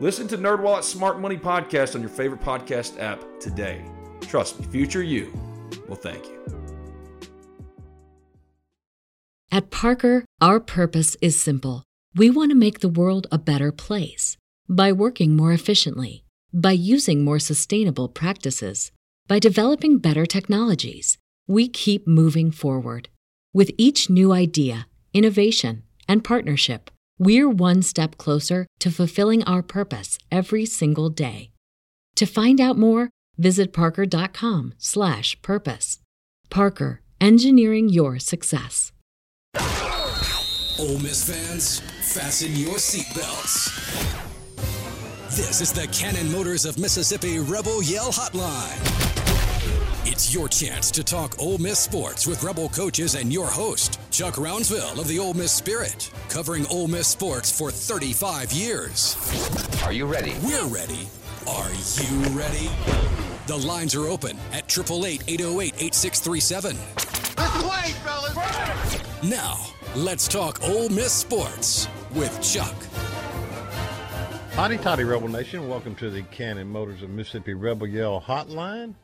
Listen to NerdWallet's Smart Money Podcast on your favorite podcast app today. Trust me, future you will thank you. At Parker, our purpose is simple. We want to make the world a better place by working more efficiently, by using more sustainable practices, by developing better technologies. We keep moving forward. With each new idea, innovation, and partnership, we're one step closer to fulfilling our purpose every single day. To find out more, visit parker.com/purpose. Parker, engineering your success. Ole Miss fans, fasten your seatbelts. This is the Cannon Motors of Mississippi Rebel Yell Hotline. It's your chance to talk Ole Miss sports with Rebel coaches and your host, Chuck Rounsaville of the Ole Miss Spirit, covering Ole Miss sports for 35 years. Are you ready? We're ready. Are you ready? The lines are open at 888 808 8637. Let's play, fellas! Now, let's talk Ole Miss sports with Chuck. Hotty toddy, Rebel Nation. Welcome to the Cannon Motors of Mississippi Rebel Yell Hotline.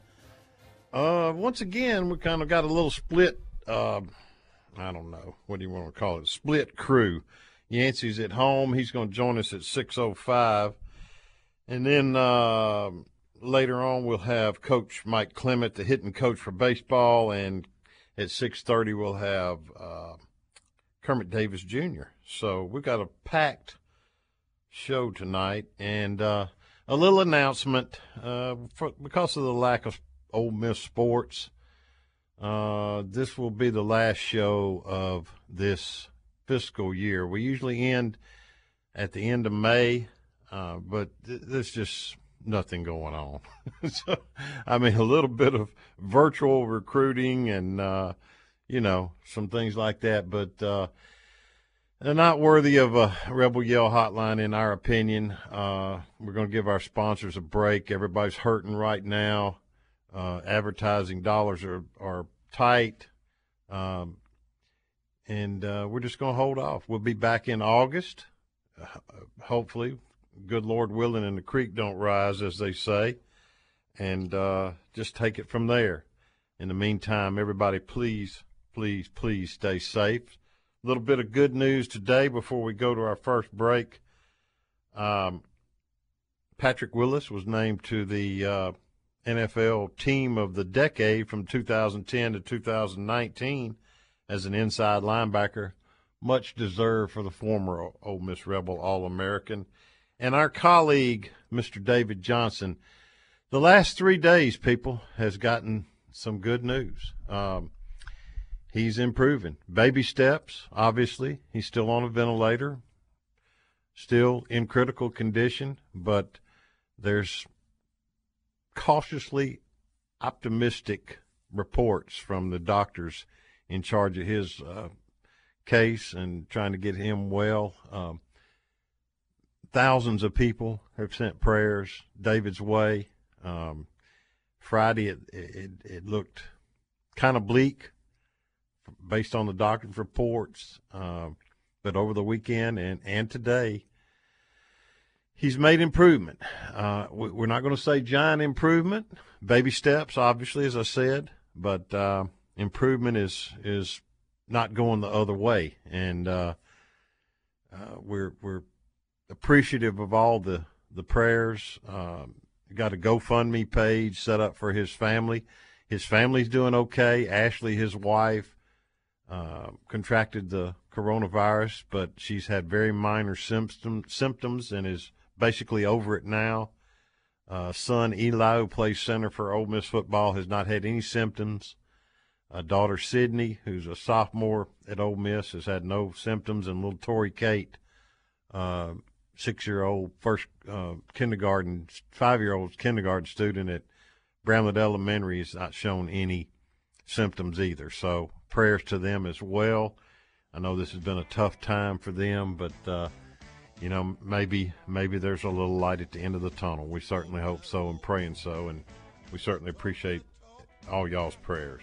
Uh, once again, we kind of got a little split. Uh, I don't know what do you want to call it? Split crew. Yancy's at home. He's going to join us at six oh five, and then uh, later on we'll have Coach Mike Clement, the hitting coach for baseball, and at six thirty we'll have uh, Kermit Davis Jr. So we've got a packed show tonight, and uh, a little announcement uh, for, because of the lack of Ole Miss sports. Uh, this will be the last show of this fiscal year. We usually end at the end of May, uh, but th- there's just nothing going on. so, I mean, a little bit of virtual recruiting and, uh, you know, some things like that, but uh, they're not worthy of a Rebel Yell hotline, in our opinion. Uh, we're going to give our sponsors a break. Everybody's hurting right now. Uh, advertising dollars are, are tight. Um, and uh, we're just going to hold off. We'll be back in August, uh, hopefully. Good Lord willing, and the creek don't rise, as they say. And uh, just take it from there. In the meantime, everybody, please, please, please stay safe. A little bit of good news today before we go to our first break. Um, Patrick Willis was named to the uh, NFL Team of the Decade from 2010 to 2019 as an inside linebacker. Much deserved for the former Ole Miss Rebel All American. And our colleague, Mr. David Johnson, the last three days, people, has gotten some good news. Um, he's improving. Baby steps, obviously. He's still on a ventilator, still in critical condition, but there's cautiously optimistic reports from the doctors in charge of his uh, case and trying to get him well. Um, thousands of people have sent prayers David's way. Um, Friday, it, it, it looked kind of bleak based on the doctor's reports. Um, but over the weekend and, and today, he's made improvement. Uh, we, are not going to say giant improvement, baby steps, obviously, as I said, but uh, improvement is is not going the other way, and uh, uh we're we're appreciative of all the the prayers. Um, got a GoFundMe page set up for his family. His family's doing okay. Ashley, his wife, uh, contracted the coronavirus, but she's had very minor symptom, symptoms and is basically over it now. Uh, son Eli, who plays center for Ole Miss football, has not had any symptoms. Uh, daughter Sydney, who's a sophomore at Ole Miss, has had no symptoms, and little Tori Kate, uh, six-year-old first uh, kindergarten, five-year-old kindergarten student at Bramlett Elementary, has not shown any symptoms either. So prayers to them as well. I know this has been a tough time for them, but uh, you know maybe maybe there's a little light at the end of the tunnel. We certainly hope so and praying so, and we certainly appreciate all y'all's prayers.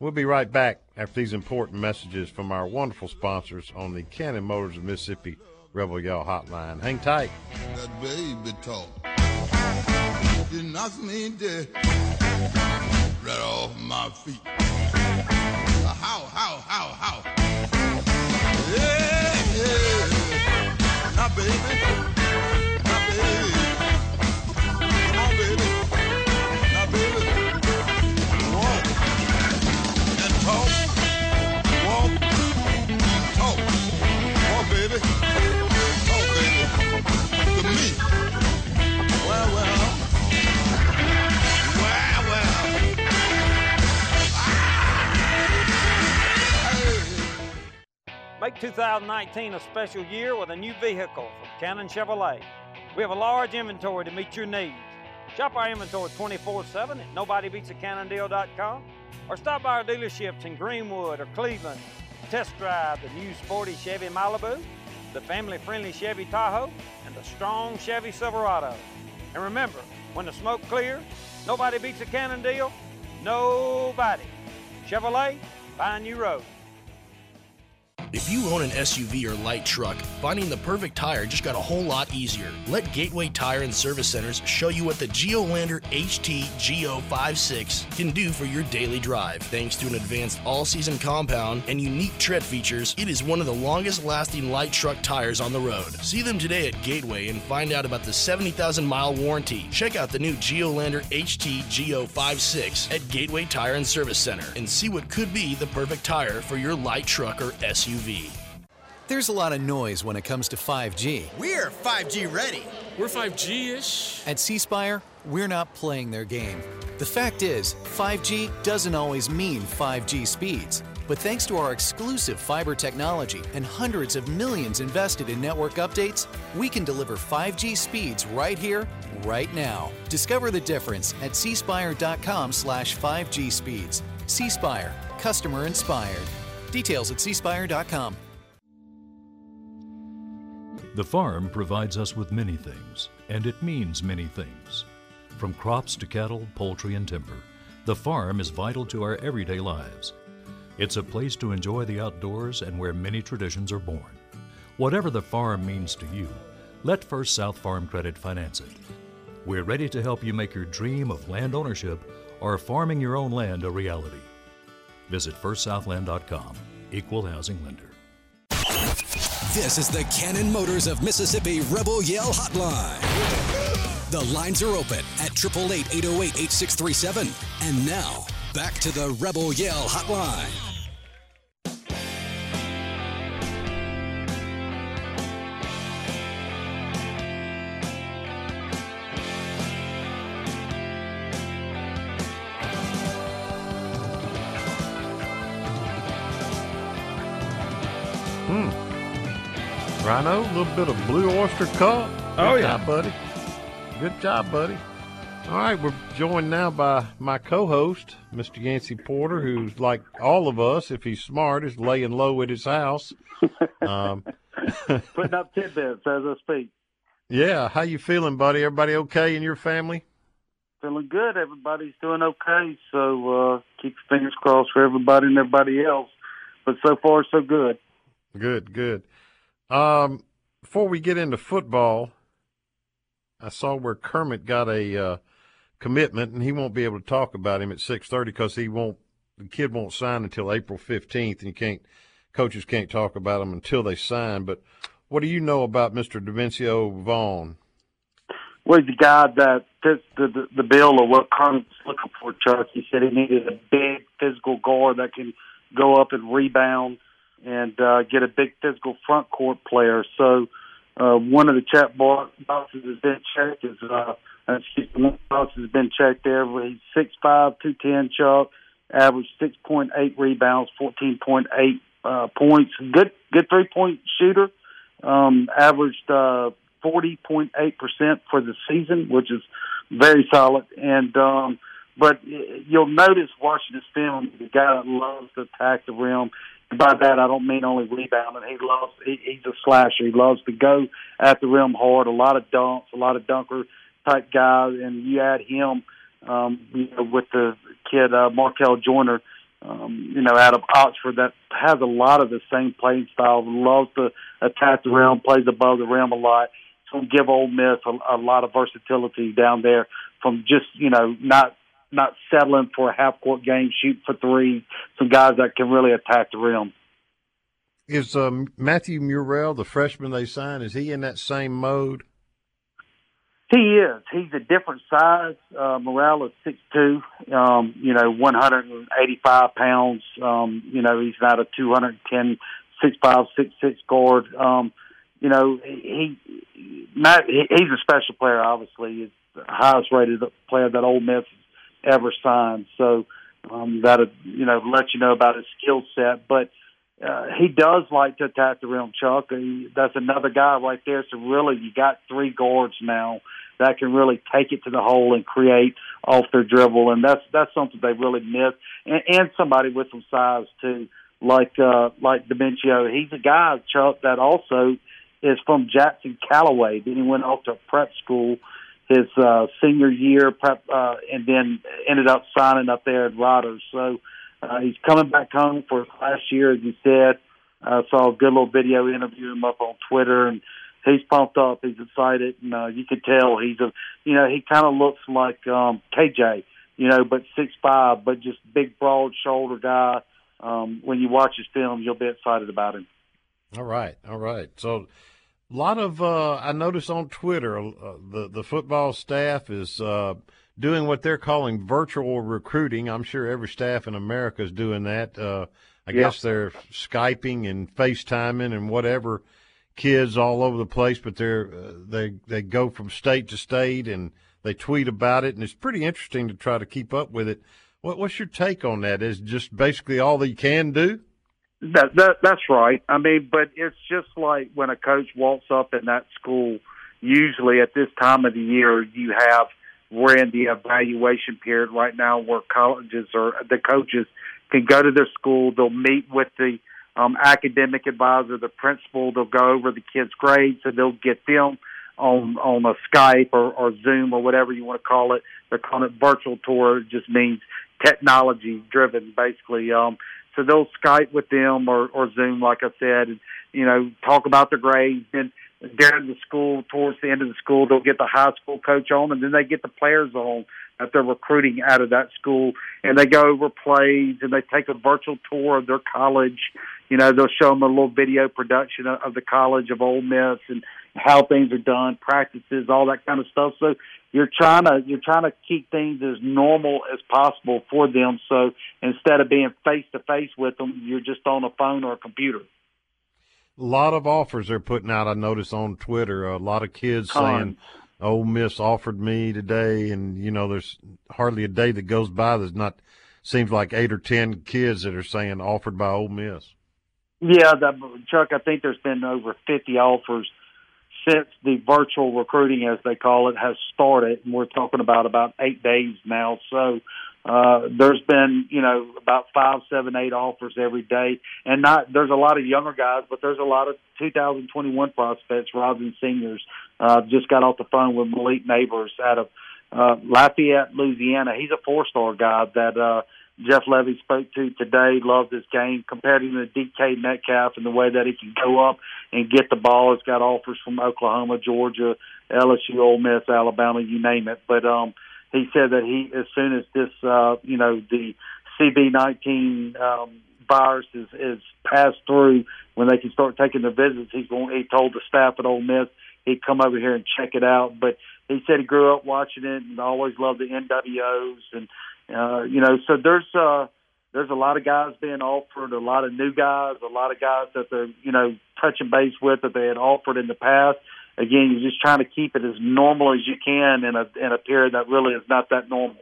We'll be right back after these important messages from our wonderful sponsors on the Cannon Motors of Mississippi Rebel Yell Hotline. Hang tight. That baby talk. Knocked me dead. Right off my feet. How, how, how, how? Baby. Make 2019 a special year with a new vehicle from Cannon Chevrolet. We have a large inventory to meet your needs. Shop our inventory 24 7 at nobodybeatsacannondeal.com or stop by our dealerships in Greenwood or Cleveland. Test drive the new sporty Chevy Malibu, the family friendly Chevy Tahoe, and the strong Chevy Silverado. And remember, when the smoke clears, nobody beats a Cannon deal. Nobody. Chevrolet, find new road. If you own an SUV or light truck, finding the perfect tire just got a whole lot easier. Let Gateway Tire and Service Centers show you what the Geolandar HT Go56 can do for your daily drive. Thanks to an advanced all-season compound and unique tread features, it is one of the longest lasting light truck tires on the road. See them today at Gateway and find out about the 70,000 mile warranty. Check out the new Geolandar HT Go56 at Gateway Tire and Service Center and see what could be the perfect tire for your light truck or SUV. There's a lot of noise when it comes to 5G. We're 5G ready. We're 5G ish. At C Spire, we're not playing their game. The fact is, 5G doesn't always mean 5G speeds. But thanks to our exclusive fiber technology and hundreds of millions invested in network updates, we can deliver 5G speeds right here, right now. Discover the difference at cspire.com slash 5G speeds. C customer inspired. Details at cspire.com. The farm provides us with many things, and it means many things. From crops to cattle, poultry, and timber, the farm is vital to our everyday lives. It's a place to enjoy the outdoors and where many traditions are born. Whatever the farm means to you, let First South Farm Credit finance it. We're ready to help you make your dream of land ownership or farming your own land a reality. Visit firstsouthland.com, equal housing lender. This is the Cannon Motors of Mississippi Rebel Yell Hotline. The lines are open at 888 808 8637. And now, back to the Rebel Yell Hotline. Rhino, a little bit of blue oyster cult. Oh, Good yeah. job, buddy. Good job, buddy. All right, we're joined now by my co-host, Mr. Yancy Porter, who's like all of us, if he's smart, is laying low at his house. Um, Putting up tidbits as I speak. yeah, how you feeling, buddy? Everybody okay in your family? Feeling good. Everybody's doing okay. So uh, keep your fingers crossed for everybody and everybody else. But so far, so good. Good, good. Um, before we get into football, I saw where Kermit got a uh, commitment, and he won't be able to talk about him at six thirty because he won't. The kid won't sign until April fifteenth, and you can't. Coaches can't talk about him until they sign. But what do you know about Mister Dimencio Vaughn? was the guy that the, the the bill of what Carmen's looking for. Chuck, he said he needed a big physical guard that can go up and rebound and uh, get a big physical front court player. So uh, one of the chat boxes has been checked. Is uh, excuse me, one box has been checked there. He's six five, two ten. Chuck averaged six point eight rebounds, fourteen point eight uh, points. Good good three point shooter. Um, averaged uh, forty point eight percent for the season, which is very solid. And um, but you'll notice watching this film, the guy that loves to attack the rim. By that, I don't mean only rebounding. He loves. He, he's a slasher. He loves to go at the rim hard. A lot of dunks, a lot of dunker type guys, and you add him, um, you know, with the kid uh, Jarkel Joiner, um, you know, out of Oxford that has a lot of the same playing style. Loves to attack the rim, plays above the rim a lot. It's going to give Ole Miss a, a lot of versatility down there from just you know not not settling for a half court game, shoot for three. Some guys that can really attack the rim. Is um, Matthew Murrell, the freshman they signed, is he in that same mode? He is. He's a different size. Uh, Murrell is six two. Um, you know, one hundred and eighty five pounds. Um, you know, he's not a two hundred ten six five six six guard. Um, you know, he Matt. He's a special player. Obviously, he's the highest rated player that Ole Miss ever signed. So um, that you know let you know about his skill set, but uh, he does like to attack the rim, Chuck. He, that's another guy right there. So really, you got three guards now that can really take it to the hole and create off their dribble, and that's that's something they really miss. And, and somebody with some size too, like uh, like Dimencio. He's a guy, Chuck, that also is from Jackson Callaway. Then he went off to prep school his uh, senior year, prep, uh, and then ended up signing up there at Rutgers. So uh, he's coming back home for his last year, as you said. I uh, saw a good little video interview him up on Twitter, and he's pumped up. He's excited, and uh, you can tell he's a, you know, he kind of looks like um, KJ, you know, but six five, but just big, broad shoulder guy. Um, when you watch his film, you'll be excited about him. All right, all right. So, a lot of uh, I noticed on Twitter, uh, the the football staff is. Uh, doing what they're calling virtual recruiting. I'm sure every staff in America is doing that. Uh, I guess they're Skyping and FaceTiming and whatever kids all over the place, but they're uh, they they go from state to state and they tweet about it, and it's pretty interesting to try to keep up with it. What, what's your take on that? Is just basically all they can do? That, that that's right. I mean, but it's just like when a coach walks up in that school. Usually at this time of the year, you have we're in the evaluation period right now where colleges or the coaches can go to their school. They'll meet with the um, academic advisor, the principal. They'll go over the kids' grades and they'll get them on on a Skype or, or Zoom or whatever you want to call it. They're calling it virtual tour. It just means technology driven, basically. Um, so they'll Skype with them or, or Zoom, like I said, and you know talk about their grades and during the school, towards the end of the school, they'll get the high school coach on, and then they get the players on that they're recruiting out of that school, and they go over plays and they take a virtual tour of their college. You know, they'll show them a little video production of the college of Ole Miss and how things are done, practices, all that kind of stuff. So you're trying to you're trying to keep things as normal as possible for them. So instead of being face to face with them, you're just on a phone or a computer. A lot of offers they're putting out. I noticed on Twitter a lot of kids saying, "Ole Miss offered me today," and you know, there's hardly a day that goes by there's not seems like eight or ten kids that are saying offered by Ole Miss. Yeah, that, Chuck. I think there's been over 50 offers since the virtual recruiting, as they call it, has started. And we're talking about about eight days now. So uh, there's been, you know, about five, seven, eight offers every day, and not there's a lot of younger guys, but there's a lot of 2021 prospects rather than seniors. Uh, just got off the phone with Malik Neighbors out of uh, Lafayette, Louisiana. He's a four-star guy that uh, Jeff Lebby spoke to today. Loved his game, compared him to DK Metcalf and the way that he can go up and get the ball. He's got offers from Oklahoma, Georgia, LSU, Ole Miss, Alabama, you name it. But um, he said that he, as soon as this, uh, you know, the CB19 um, virus is, is passed through, when they can start taking their visits, he's going. He told the staff at Ole Miss he'd come over here and check it out. But he said he grew up watching it and always loved the NWOs and uh, you know, so there's uh there's a lot of guys being offered, a lot of new guys, a lot of guys that they're, you know, touching base with that they had offered in the past. Again, you're just trying to keep it as normal as you can in a in a period that really is not that normal.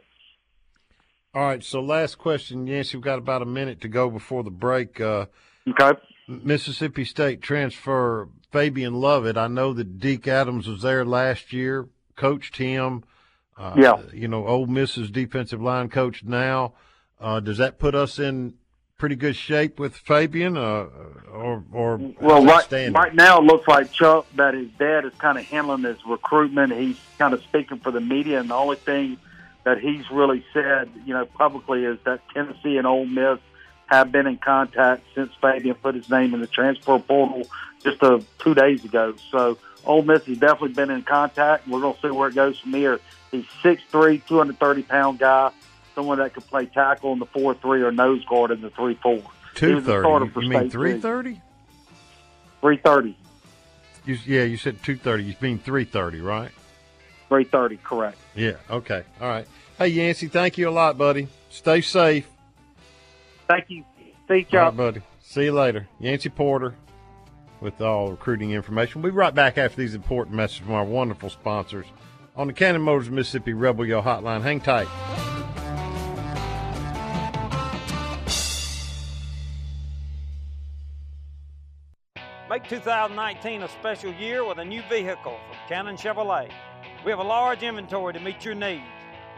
All right, so last question, Yancy. We've got about a minute to go before the break. Uh, okay. Mississippi State transfer Fabian Lovett. I know that Deke Adams was there last year, coached him. Uh, yeah. You know, Ole Miss's defensive line coach now. Uh, does that put us in pretty good shape with Fabian, uh, or or well, right, right now it looks like Chuck that his dad is kind of handling his recruitment. He's kind of speaking for the media, and the only thing that he's really said, you know, publicly is that Tennessee and Ole Miss have been in contact since Fabian put his name in the transfer portal just a, two days ago. So Ole Miss has definitely been in contact. We're going to see where it goes from here. He's 6'3", 230 pound guy someone that could play tackle in the four three or nose guard in the three four. Two thirty. You mean three thirty? Three thirty. You, yeah, you said two thirty. You mean three thirty, right? Three thirty, correct. Yeah. Okay. All right. Hey, Yancy, thank you a lot, buddy. Stay safe. Thank you. See you, all right, buddy. See you later, Yancy Porter, with all recruiting information. We'll be right back after these important messages from our wonderful sponsors on the Cannon Motors Mississippi Rebel Yell Hotline. Hang tight. Make 2019 a special year with a new vehicle from Cannon Chevrolet. We have a large inventory to meet your needs.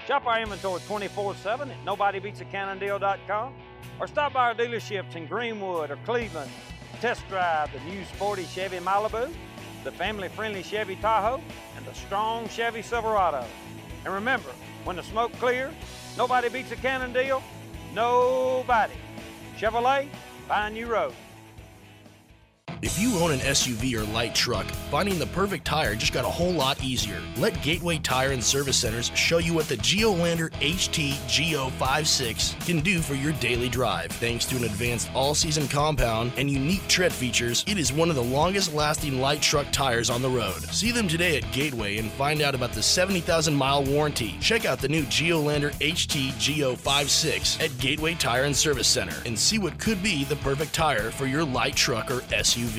Shop our inventory 24 7 at nobodybeatsacannondeal.com or stop by our dealerships in Greenwood or Cleveland. Test drive the new sporty Chevy Malibu, the family friendly Chevy Tahoe, and the strong Chevy Silverado. And remember, when the smoke clears, nobody beats a Cannon deal. Nobody. Chevrolet, find new road. If you own an SUV or light truck, finding the perfect tire just got a whole lot easier. Let Gateway Tire and Service Centers show you what the Geolandar HT Go56 can do for your daily drive. Thanks to an advanced all-season compound and unique tread features, it is one of the longest lasting light truck tires on the road. See them today at Gateway and find out about the 70,000 mile warranty. Check out the new Geolandar HT Go56 at Gateway Tire and Service Center and see what could be the perfect tire for your light truck or SUV.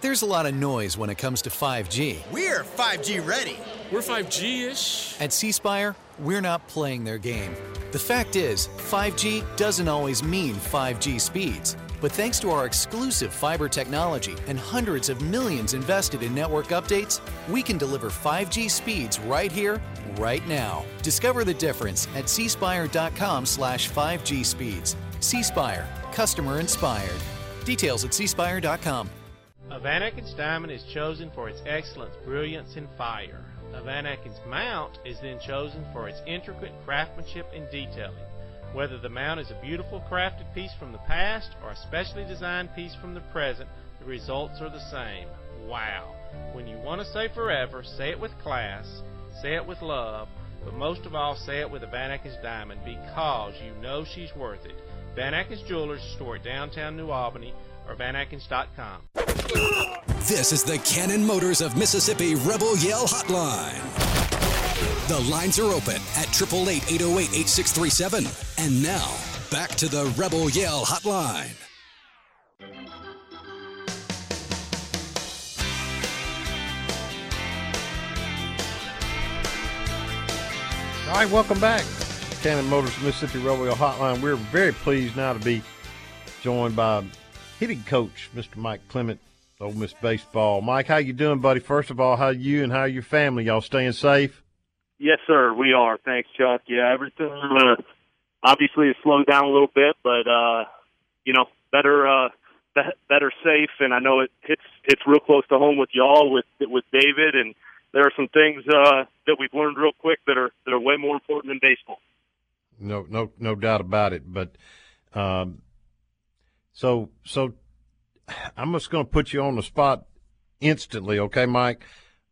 There's a lot of noise when it comes to 5G. We're 5G ready. We're 5G ish. At C Spire, we're not playing their game. The fact is, 5G doesn't always mean 5G speeds. But thanks to our exclusive fiber technology and hundreds of millions invested in network updates, we can deliver 5G speeds right here, right now. Discover the difference at cspire.com slash 5G speeds. C Spire, customer inspired. Details at cspire.com. A Atkins diamond is chosen for its excellence, brilliance, and fire. A Van mount is then chosen for its intricate craftsmanship and detailing. Whether the mount is a beautiful crafted piece from the past or a specially designed piece from the present, the results are the same. Wow! When you want to say forever, say it with class, say it with love, but most of all, say it with a Van diamond because you know she's worth it. Van Atkins Jewelers store at downtown New Albany or vanatkins.com. This is the Cannon Motors of Mississippi Rebel Yell Hotline. The lines are open at 888-808-8637. And now, back to the Rebel Yell Hotline. All right, welcome back. Cannon Motors Mississippi Yell Hotline. We're very pleased now to be joined by hitting coach, Mr. Mike Clement, Ole Miss baseball. Mike, how you doing, buddy? First of all, how you and how your family? Y'all staying safe? Yes, sir. We are. Thanks, Chuck. Yeah, everything uh, obviously has slowed down a little bit, but uh, you know, better uh, better safe. And I know it hits it's real close to home with y'all with with David. And there are some things uh, that we've learned real quick that are that are way more important than baseball. No, no, no doubt about it. But um, so, so I'm just going to put you on the spot instantly, okay, Mike?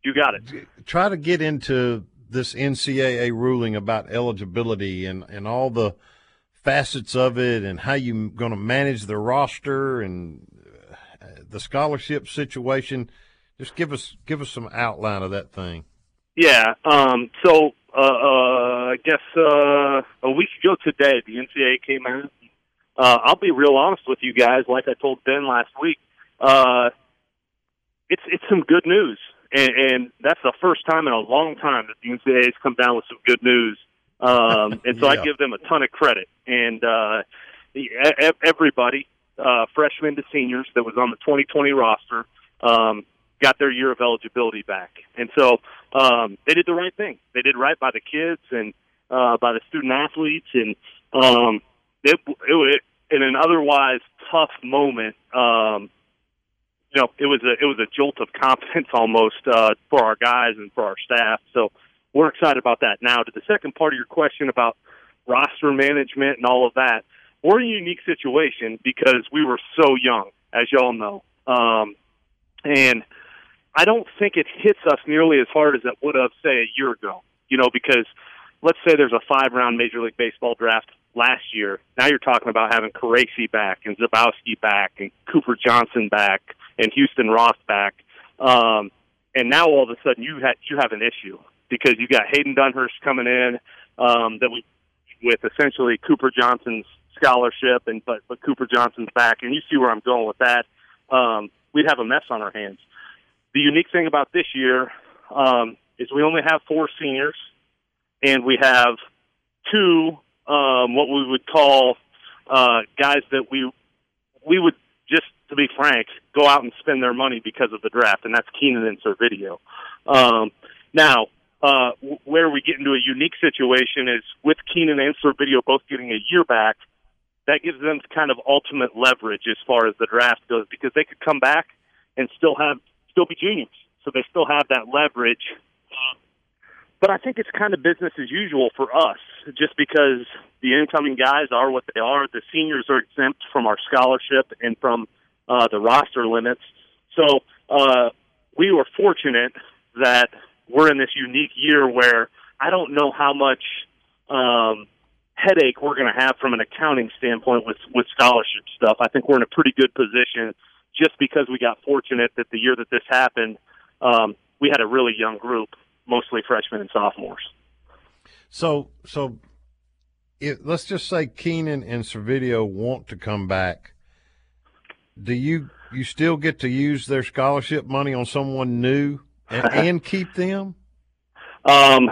You got it. Try to get into this NCAA ruling about eligibility and, and all the facets of it and how you're going to manage the roster and uh, the scholarship situation. Just give us give us some outline of that thing. Yeah. Um, so uh, uh, I guess uh, a week ago today, the NCAA came out. Uh, I'll be real honest with you guys. Like I told Ben last week, uh, it's it's some good news, and, and that's the first time in a long time that the NCAA has come down with some good news. Um, and so Yeah. I give them a ton of credit. And uh, everybody, uh, freshmen to seniors, that was on the 2020 roster, um, got their year of eligibility back. And so um, they did the right thing. They did right by the kids and uh, by the student athletes, and um, it, it, in an otherwise tough moment. Um, you know, it was a it was a jolt of confidence almost uh, for our guys and for our staff. So we're excited about that. Now, to the second part of your question about roster management and all of that, we're in a unique situation because we were so young, as y'all know, um, and I don't think it hits us nearly as hard as it would have, say, a year ago. You know, because let's say there's a five round Major League Baseball draft last year. Now you're talking about having Caracci back and Zabowski back and Cooper Johnson back and Houston Roth back. Um, and now all of a sudden you ha- you have an issue because you got Hayden Dunhurst coming in um, that we with essentially Cooper Johnson's scholarship and but but Cooper Johnson's back and you see where I'm going with that. Um, we'd have a mess on our hands. The unique thing about this year um, is we only have four seniors and we have two um, what we would call uh, guys that we we would just to be frank go out and spend their money because of the draft, and that's Keenan and Servideo. Um, now, uh, where we get into a unique situation is with Keenan and Servideo both getting a year back. That gives them kind of ultimate leverage as far as the draft goes because they could come back and still have still be juniors, so they still have that leverage but I think it's kind of business as usual for us, just because the incoming guys are what they are. The seniors are exempt from our scholarship and from uh, the roster limits. So uh, we were fortunate that we're in this unique year where I don't know how much um, headache we're going to have from an accounting standpoint with with scholarship stuff. I think we're in a pretty good position just because we got fortunate that the year that this happened, um, we had a really young group mostly freshmen and sophomores. So, so if, let's just say Keenan and Servideo want to come back. Do you you still get to use their scholarship money on someone new and, and keep them? Um,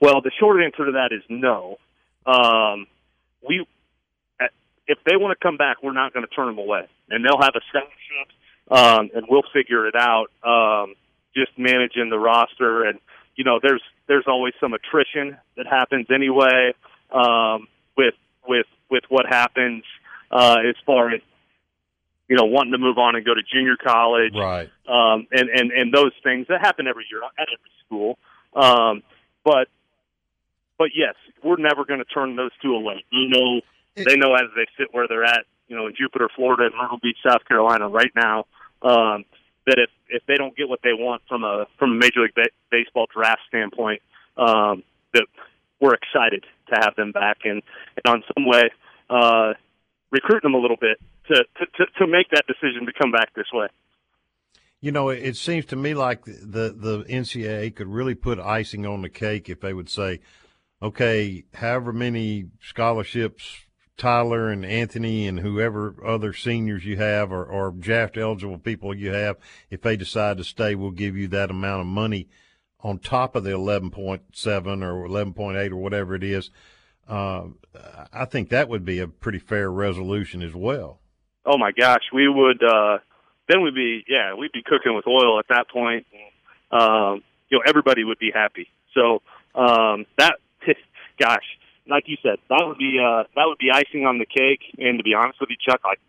well, the short answer to that is no. Um, we, if they want to come back, we're not going to turn them away, and they'll have a scholarship, um, and we'll figure it out. Um, just managing the roster, and you know, there's there's always some attrition that happens anyway um, with with with what happens uh, as far as you know wanting to move on and go to junior college, right? Um, and and and those things that happen every year at every school. Um, but but yes, we're never going to turn those two away. You know, they know as they sit where they're at. You know, in Jupiter, Florida, and Myrtle Beach, South Carolina, right now. Um, that if if they don't get what they want from a from a Major League ba- Baseball draft standpoint, um, that we're excited to have them back and, and on some way uh, recruit them a little bit to, to to make that decision to come back this way. You know, it seems to me like the the NCAA could really put icing on the cake if they would say, okay, however many scholarships Tyler and Anthony and whoever other seniors you have or, or draft eligible people you have, if they decide to stay, we'll give you that amount of money on top of the 11.7 or 11.8 or whatever it is. Uh, I think that would be a pretty fair resolution as well. Oh my gosh, we would uh, then we'd be yeah we'd be cooking with oil at that point. Um, you know everybody would be happy. So um, that gosh like you said, that would be uh, that would be icing on the cake. And to be honest with you, Chuck, like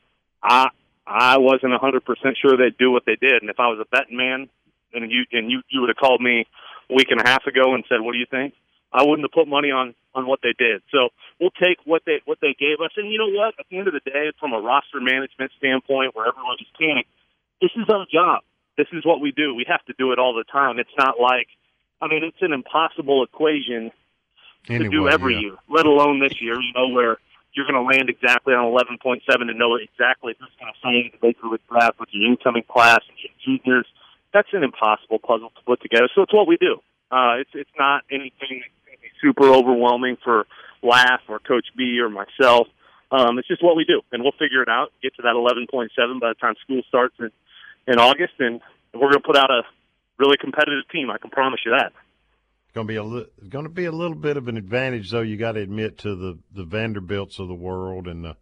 I I wasn't a hundred percent sure they'd do what they did. And if I was a betting man, and you and you you would have called me a week and a half ago and said, "What do you think?" I wouldn't have put money on on what they did. So we'll take what they what they gave us. And you know what? At the end of the day, from a roster management standpoint, where everyone just panicked, this is our job. This is what we do. We have to do it all the time. It's not like, I mean, it's an impossible equation to do every yeah. year, let alone this year, you know, where you're going to land exactly on 11.7 and know exactly who's going to sign the Major League draft with your incoming class and your juniors. that's an impossible puzzle to put together. So it's what we do. Uh, it's it's not anything super overwhelming for Laugh or Coach B or myself. Um, it's just what we do, and we'll figure it out. Get to that 11.7 by the time school starts in in August, and we're going to put out a really competitive team. I can promise you that. Going to be a li- going to be a little bit of an advantage, though. You got to admit to the the Vanderbilts of the world and the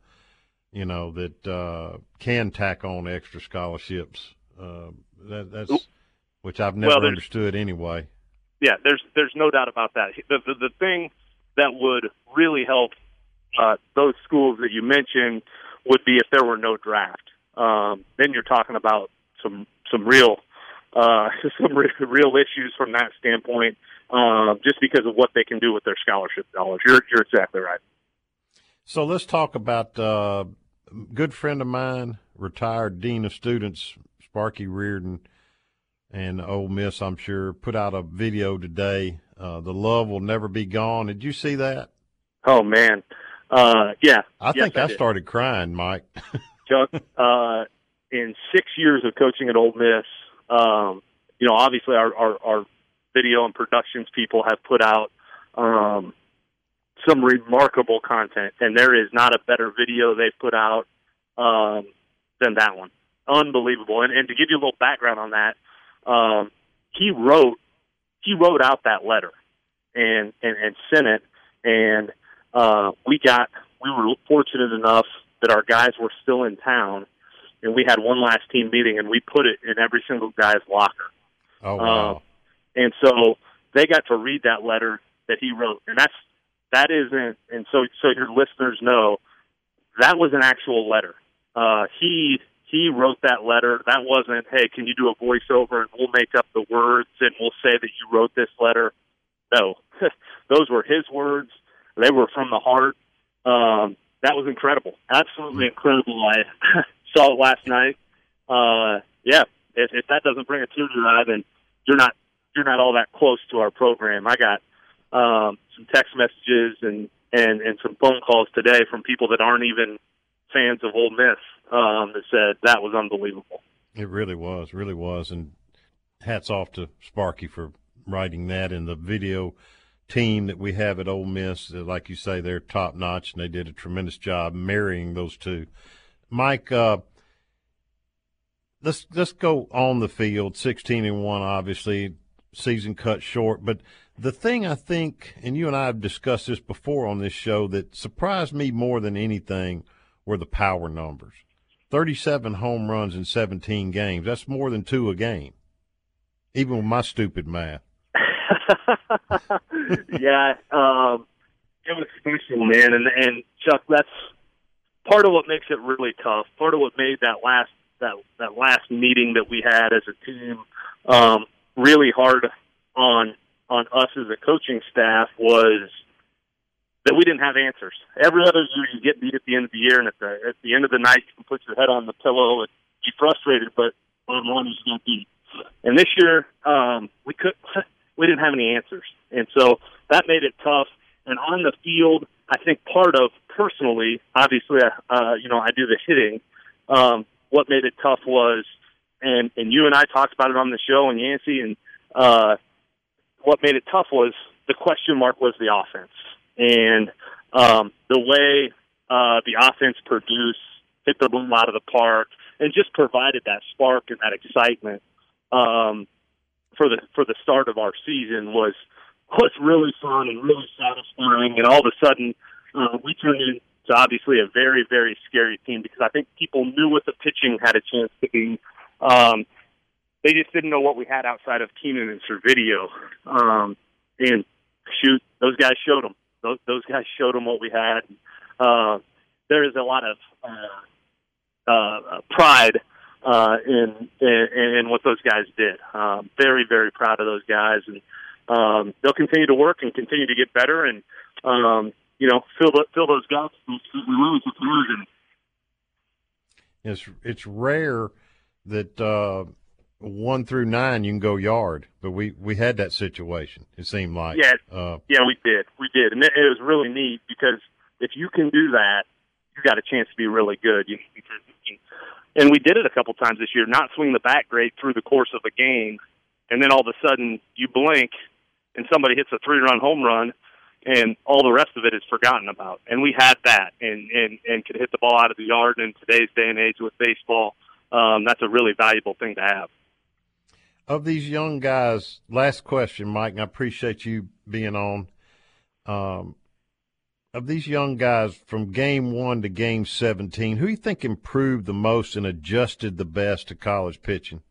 you know that uh, can tack on extra scholarships. Uh, that, that's which I've never Well, understood anyway. Yeah, there's there's no doubt about that. The the, the thing that would really help uh, those schools that you mentioned would be if there were no draft. Um, then you're talking about some some real uh, some re- real issues from that standpoint, uh, just because of what they can do with their scholarship dollars. You're you're exactly right. So let's talk about uh, a good friend of mine, retired dean of students, Sparky Reardon, and Ole Miss. I'm sure put out a video today. Uh, the love will never be gone. Did you see that? Oh man, uh, yeah. I Yes, think I, did. started crying, Mike. Chuck, uh, in six years of coaching at Ole Miss, um, you know, obviously our, our, our video and productions people have put out um, some remarkable content, and there is not a better video they've put out um, than that one. Unbelievable. And, and to give you a little background on that, um, he wrote he wrote out that letter and and, and sent it, and uh, we got we were fortunate enough that our guys were still in town, and we had one last team meeting, and we put it in every single guy's locker. Oh wow! Um, and so they got to read that letter that he wrote, and that's that isn't. And so so your listeners know that was an actual letter. Uh, he he wrote that letter. That wasn't hey, can you do a voiceover and we'll make up the words and we'll say that you wrote this letter. No, those were his words. They were from the heart. Um, that was incredible, absolutely incredible. I saw it last night. Uh, yeah, if, if that doesn't bring a tear to your eye, then you're not you're not all that close to our program. I got um, some text messages and and and some phone calls today from people that aren't even fans of Ole Miss um, that said that was unbelievable. It really was, really was, and hats off to Sparky for writing that and the video team that we have at Ole Miss. uh, Like you say, they're top notch, and they did a tremendous job marrying those two. Mike, uh, let's let's go on the field. Sixteen and one, obviously, season cut short. But the thing I think, and you and I have discussed this before on this show, that surprised me more than anything were the power numbers. 37 home runs in 17 games. That's more than two a game, even with my stupid math. yeah, um, it was special, man. And and Chuck, that's part of what makes it really tough. Part of what made that last that that last meeting that we had as a team um, really hard on on us as a coaching staff was that we didn't have answers. Every other year, you get beat at the end of the year, and at the at the end of the night, you can put your head on the pillow and be frustrated, but bottom line is got beat. And this year, um, we could we didn't have any answers, and so that made it tough. And on the field, I think part of personally, obviously, uh, you know, I do the hitting. Um, what made it tough was, and and you and I talked about it on the show, and Yancy, and uh, what made it tough was the question mark was the offense and um, the way uh, the offense produced, hit the boom out of the park, and just provided that spark and that excitement um, for the for the start of our season was was really fun and really satisfying. And all of a sudden, uh, we turned into obviously a very very scary team because I think people knew what the pitching had a chance to be. Um, they just didn't know what we had outside of Keenan and Servideo. Um, and shoot, those guys showed them. Those, those guys showed them what we had. Uh, there is a lot of uh, uh, pride uh, in, in in what those guys did. Um, very very proud of those guys, and um, they'll continue to work and continue to get better, and um, you know fill the, fill those gaps. We lose. It's it's rare that uh, one through nine you can go yard, but we we had that situation. It seemed like Yeah, Uh, yeah, we did, we did, and it, it was really neat because if you can do that, you got a chance to be really good. You, because you can and we did it a couple times this year. Not swing the bat great through the course of a game, and then all of a sudden you blink, and somebody hits a three-run home run, and all the rest of it is forgotten about. And we had that, and and and could hit the ball out of the yard. In today's day and age with baseball, um, that's a really valuable thing to have. Of these young guys, last question, Mike. And I appreciate you being on. Um, of these young guys from game one to game 17, who do you think improved the most and adjusted the best to college pitching?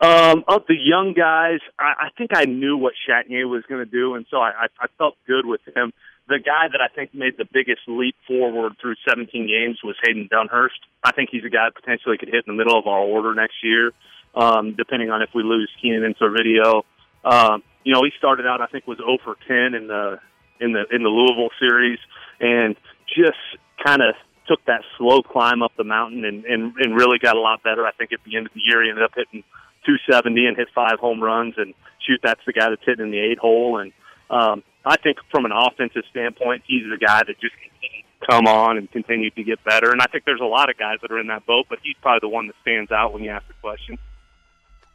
Um, of the young guys, I, I think I knew what Chatagnier was going to do, and so I, I, I felt good with him. The guy that I think made the biggest leap forward through 17 games was Hayden Dunhurst. I think he's a guy that potentially could hit in the middle of our order next year, um, depending on if we lose Keenan and Servideo. Um, you know, he started out I think was 0 for 10 in the in the in the Louisville series, and just kind of took that slow climb up the mountain and, and and really got a lot better. I think at the end of the year he ended up hitting 270 and hit five home runs. And shoot, that's the guy that's hitting in the eight hole. And um, I think from an offensive standpoint, he's the guy that just continued to come on and continue to get better. And I think there's a lot of guys that are in that boat, but he's probably the one that stands out when you ask the question.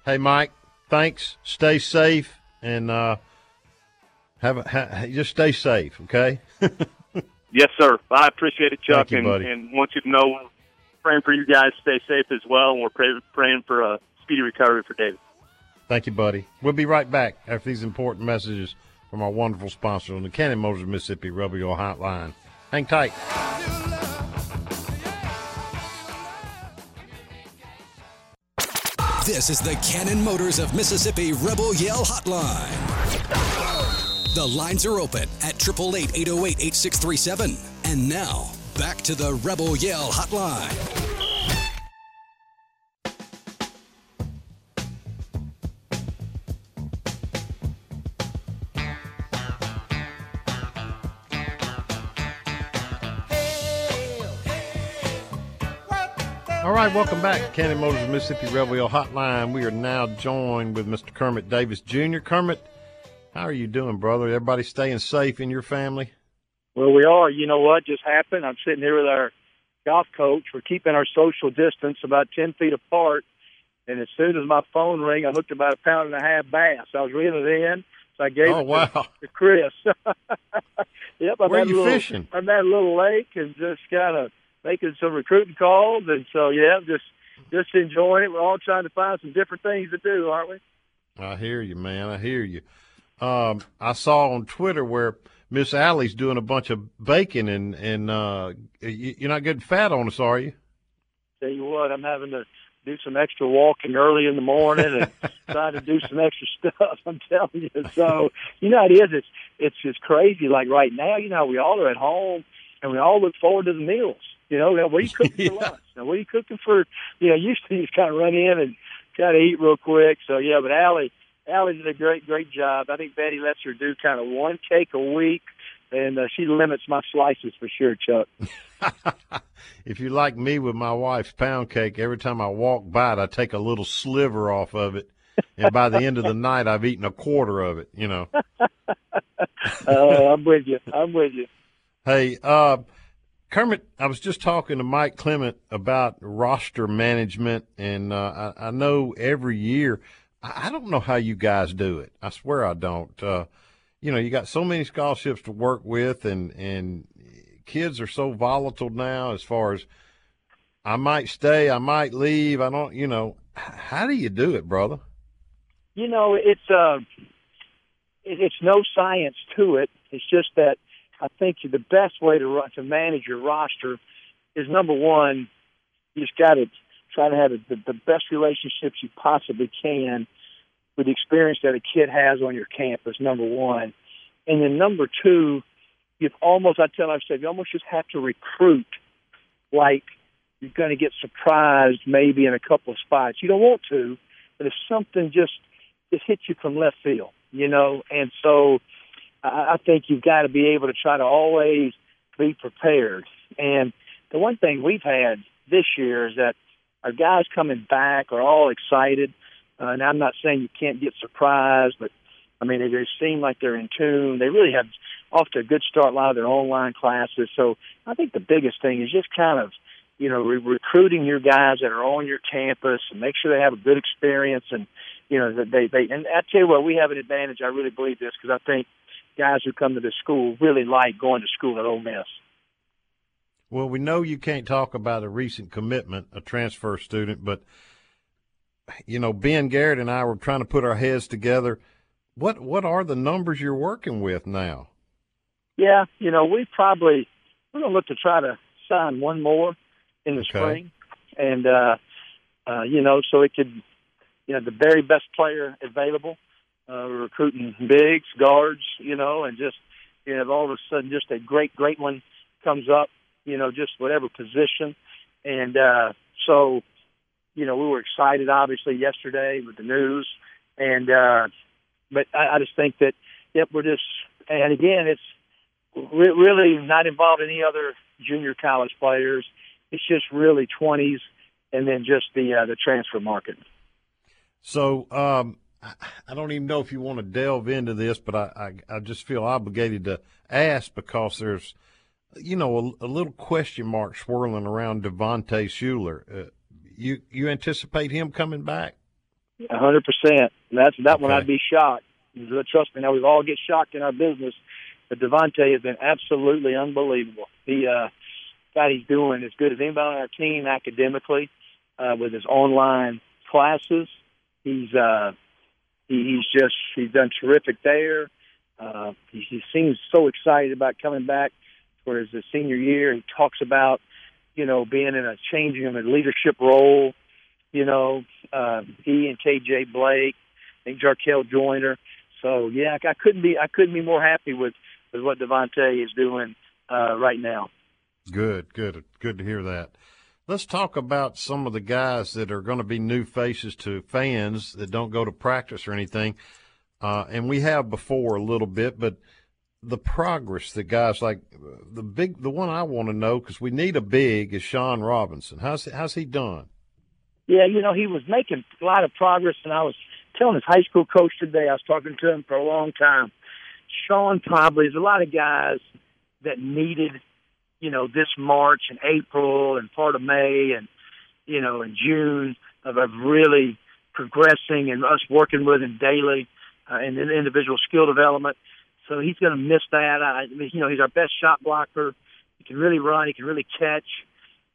Hey, Mike, thanks. Stay safe and uh, have, a, ha, just stay safe, okay? yes, sir. I appreciate it, Chuck, you, and, buddy. and want you to know we're praying for you guys. Stay safe as well, and we're pray, praying for a speedy recovery for David. Thank you, buddy. We'll be right back after these important messages from our wonderful sponsor on the Cannon Motors Mississippi Rebel Yell Hotline. Hang tight. This is the Cannon Motors of Mississippi Rebel Yell Hotline. The lines are open at 888 808 8637. And now, back to the Rebel Yell Hotline. All right, welcome back. Cannon Motors Mississippi Rebel Yell Hotline. We are now joined with Mr. Kermit Davis Jr. Kermit, how are you doing, brother? Everybody staying safe in your family? Well, we are. You know what just happened? I'm sitting here with our golf coach. We're keeping our social distance about 10 feet apart. And as soon as my phone rang, I hooked about a pound and a half bass. I was reeling it in, so I gave Oh, it to, wow. to Chris. yep, I'm Where at you little, fishing? I'm at a little lake and just kind of making some recruiting calls. And so, yeah, just just enjoying it. We're all trying to find some different things to do, aren't we? I hear you, man. I hear you. Um, I saw on Twitter where Miss Allie's doing a bunch of baking, and and uh, you, you're not getting fat on us, are you? Tell you what, I'm having to do some extra walking early in the morning and trying to do some extra stuff. I'm telling you. So you know how it is. It's it's just crazy. Like right now, you know, we all are at home and we all look forward to the meals. You know, what are you cooking for lunch? Now, what are you cooking for? You know, used to just kind of run in and kind of eat real quick. So yeah, but Allie, Allie did a great great job. I think Betty lets her do kind of one cake a week. And uh, she limits my slices for sure, Chuck. If you like me with my wife's pound cake, every time I walk by it, I take a little sliver off of it, and by the end of the night, I've eaten a quarter of it. You know. uh, I'm with you. I'm with you. Hey, uh, Kermit, I was just talking to Mike Clement about roster management, and uh, I, I know every year, I, I don't know how you guys do it. I swear I don't. Uh, you know, you got so many scholarships to work with, and and kids are so volatile now. As far as I might stay, I might leave. I don't. You know, how do you do it, brother? You know, it's uh, it, it's no science to it. It's just that I think the best way to run, to manage your roster is number one, you just got to try to have the, the best relationships you possibly can with the experience that a kid has on your campus. Number one, and then number two, you've almost I tell said you almost just have to recruit like you're going to get surprised maybe in a couple of spots. You don't want to, but if something just just hits you from left field, you know, and so I, think you've got to be able to try to always be prepared. And the one thing we've had this year is that our guys coming back are all excited. Uh, and I'm not saying you can't get surprised, but I mean, they, they seem like they're in tune. They really have off to a good start. A lot of their online classes. So I think the biggest thing is just kind of you know, re- recruiting your guys that are on your campus and make sure they have a good experience and, you know, that they, they, and I tell you what, we have an advantage. I really believe this because I think guys who come to this school really like going to school at Ole Miss. Well, we know you can't talk about a recent commitment, a transfer student, but you know, Ben Garrett and I were trying to put our heads together. What what are the numbers you're working with now? Yeah, you know, we probably we're gonna look to try to sign one more in the Okay. spring, and uh, uh, you know, so it could, you know, the very best player available. Uh, recruiting bigs, guards, you know, and just you know, all of a sudden, just a great, great one comes up, you know, just whatever position, and uh, so, you know, we were excited obviously yesterday with the news, and uh, but I, I just think that, yep, we're just, and again, it's re- really not involved any other junior college players. It's just really 20s and then just the uh, the transfer market. So um, I- don't even know if you want to delve into this, but I, I, I just feel obligated to ask because there's, you know, a, a little question mark swirling around Devontae Shuler. Uh, you you anticipate him coming back? A hundred percent. That's that one. I'd be shocked. Trust me. Now we all get shocked in our business, but Devontae has been absolutely unbelievable. He, uh, God, he's doing as good as anybody on our team academically, uh, with his online classes. He's, uh, he, he's just he's done terrific there. Uh, he, he seems so excited about coming back for his, senior year. He talks about, you know, being in a changing of a leadership role. You know, uh, he and KJ Blake, I think Jarkel Joiner. So yeah, I couldn't be I couldn't be more happy with with what Devontae is doing uh, right now. Good, good, good to hear that. Let's talk about some of the guys that are going to be new faces to fans that don't go to practice or anything. Uh, and we have before a little bit, but the progress that guys like the big, the one I want to know because we need a big is Sean Robinson. How's how's he done? Yeah, you know, he was making a lot of progress, and I was telling his high school coach today, I was talking to him for a long time. Sean probably, there's a lot of guys that needed, you know, this March and April and part of May and, you know, in June of, of really progressing and us working with him daily uh, in, in individual skill development. So he's going to miss that. I mean, you know, he's our best shot blocker. He can really run. He can really catch.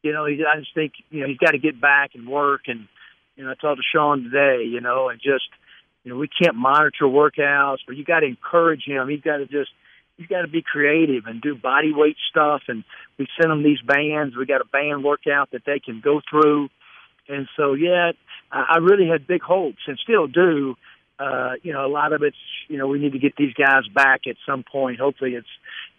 You know, he, I just think you know he's got to get back and work. And you know, I talked to Sean today. You know, and just you know, we can't monitor workouts, but you got to encourage him. He's got to just he's got to be creative and do body weight stuff. And we send them these bands. We got a band workout that they can go through. And so, yeah, I I really had big hopes and still do. Uh, you know, a lot of it's, you know, we need to get these guys back at some point. Hopefully it's,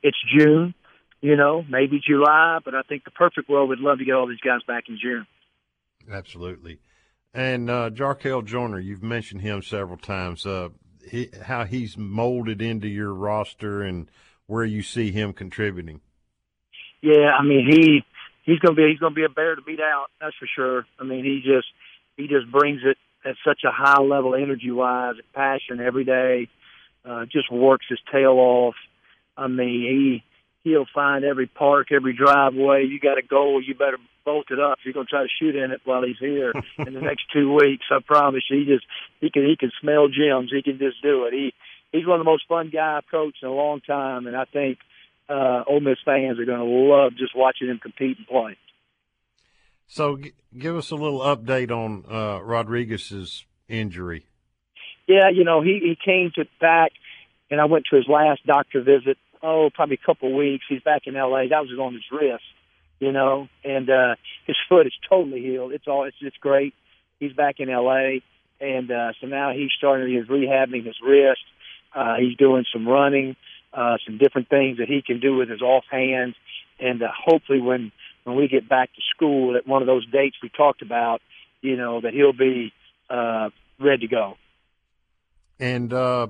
it's June, you know, maybe July, but I think the perfect world would love to get all these guys back in June. Absolutely. And uh, Jarkel Joiner, you've mentioned him several times. Uh, he, how he's molded into your roster and where you see him contributing. Yeah, I mean he he's gonna be he's gonna be a bear to beat out. That's for sure. I mean he just he just brings it at such a high level energy wise, passion every day. Uh, just works his tail off. I mean he he'll find every park, every driveway. You got a goal, you better bolt it up. You're gonna try to shoot in it while he's here in the next two weeks. I promise you. He just he can he can smell gems. He can just do it. He he's one of the most fun guy I've coached in a long time, and I think uh, Ole Miss fans are going to love just watching him compete and play. So, g- give us a little update on uh, Rodriguez's injury. Yeah, you know, he he came to back, and I went to his last doctor visit. Oh, probably a couple of weeks. He's back in L.A. That was on his wrist, you know, and uh, his foot is totally healed. It's all it's it's great. He's back in L.A. and uh, so now he's starting his rehabbing his wrist. Uh, he's doing some running, uh, some different things that he can do with his offhand, and uh, hopefully when when we get back to school at one of those dates we talked about, you know, that he'll be uh, ready to go. And uh,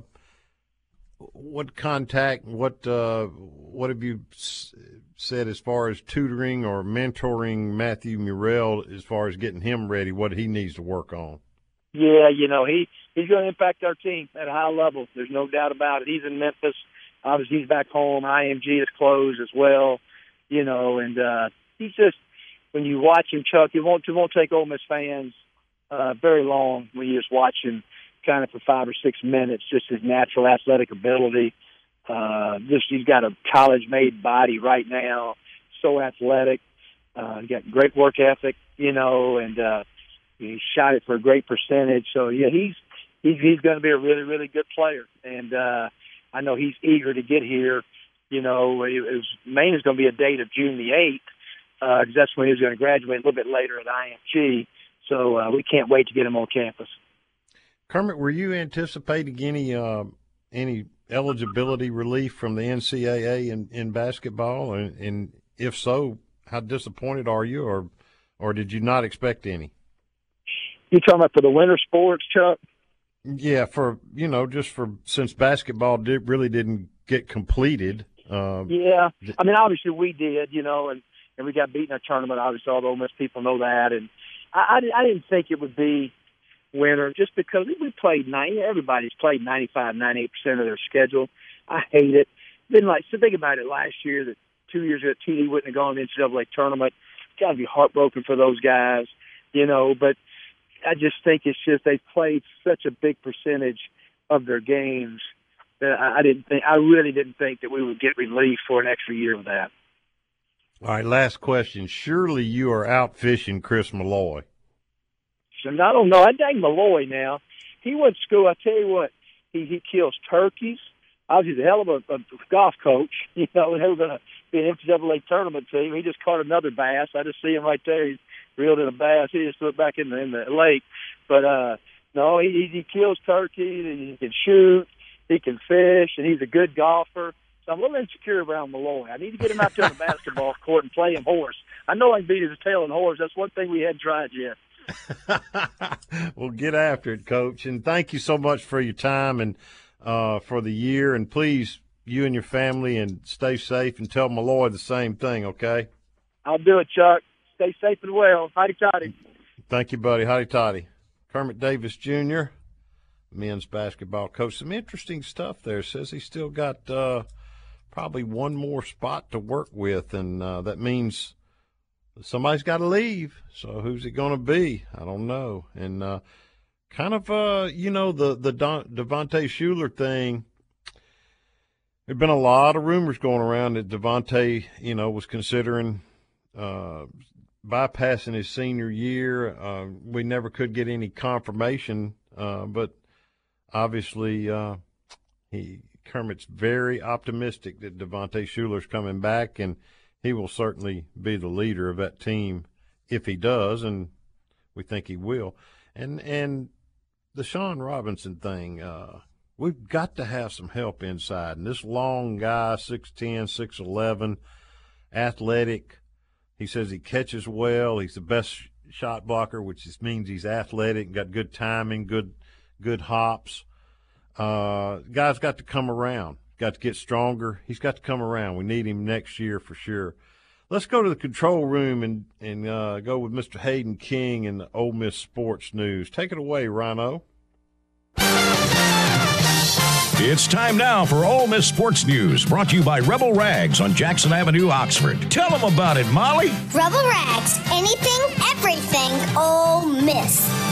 what contact? What uh, what have you s- said as far as tutoring or mentoring Matthew Murrell as far as getting him ready? What he needs to work on? Yeah, you know, he he's going to impact our team at a high level. There's no doubt about it. He's in Memphis. Obviously, he's back home. IMG is closed as well. You know, and uh, he's just when you watch him, Chuck, it won't it won't take Ole Miss fans uh, very long when you just watch him kind of for five or six minutes. Just his natural athletic ability. Uh, just he's got a college-made body right now. So athletic. Uh, got great work ethic, you know, and uh, he shot it for a great percentage. So yeah, he's he's he's going to be a really really good player, and uh, I know he's eager to get here. You know, it, it was Maine is going to be a date of June the eighth because uh, that's when he's going to graduate a little bit later at IMG. So uh, we can't wait to get him on campus. Kermit, were you anticipating any uh, any eligibility relief from the NCAA in, in basketball, and, and if so, how disappointed are you, or or did you not expect any? You talking about for the winter sports, Chuck? Yeah, for you know, just for since basketball did, really didn't get completed. Uh, yeah, I mean, obviously we did, you know, and and we got beat in our tournament. Obviously, all the Ole Miss people know that, and I, I, I didn't think it would be winter just because we played ninety. Everybody's played ninety five, ninety eight percent of their schedule. I hate it. Then like so think about it. Last year, that two years ago, TD wouldn't have gone to the NCAA tournament. Got to be heartbroken for those guys, you know. But I just think it's just they played such a big percentage of their games that I, I didn't think I really didn't think that we would get relief for an extra year of that. All right, last question. Surely you are out fishing Chris Malloy. And I don't know. I dang Malloy now. He went to school. I tell you what, he he kills turkeys. Obviously, he's a hell of a, a golf coach. You know, they were going to be an NCAA tournament team. He just caught another bass. I just see him right there. He's reeled in a bass. He just looked back in the in the lake. But uh no, he he kills turkeys. And he can shoot. He can fish, and he's a good golfer. So I'm a little insecure around Malloy. I need to get him out there on the basketball court and play him horse. I know I can beat his tail in horse. That's one thing we hadn't tried yet. well, get after it, Coach, and thank you so much for your time and uh, for the year. And please, you and your family, and stay safe. And tell Malloy the same thing, okay? I'll do it, Chuck. Stay safe and well. Hotty toddy. Thank you, buddy. Hotty toddy. Kermit Davis Jr., men's basketball coach. Some interesting stuff there. Says he's still got. Uh, probably one more spot to work with, and uh, that means somebody's got to leave. So who's it going to be? I don't know. And uh, kind of, uh, you know, the the Don, Devontae Shuler thing. There've been a lot of rumors going around that Devontae, you know, was considering uh, bypassing his senior year. Uh, we never could get any confirmation, uh, but obviously uh, he Kermit's very optimistic that Devontae Shuler's coming back, and he will certainly be the leader of that team if he does, and we think he will. And and the Shawn Robinson thing, uh, we've got to have some help inside. And this long guy, 6'10", 6'11", athletic. He says he catches well. He's the best shot blocker, which just means he's athletic, and got good timing, good good hops. Uh, guy's got to come around, got to get stronger. He's got to come around. We need him next year for sure. Let's go to the control room and and uh, go with Mr. Hayden King and the Ole Miss sports news. Take it away, Rhino. It's time now for Ole Miss Sports News, brought to you by Rebel Rags on Jackson Avenue, Oxford. Tell them about it, Molly. Rebel Rags, anything, everything, Ole Miss.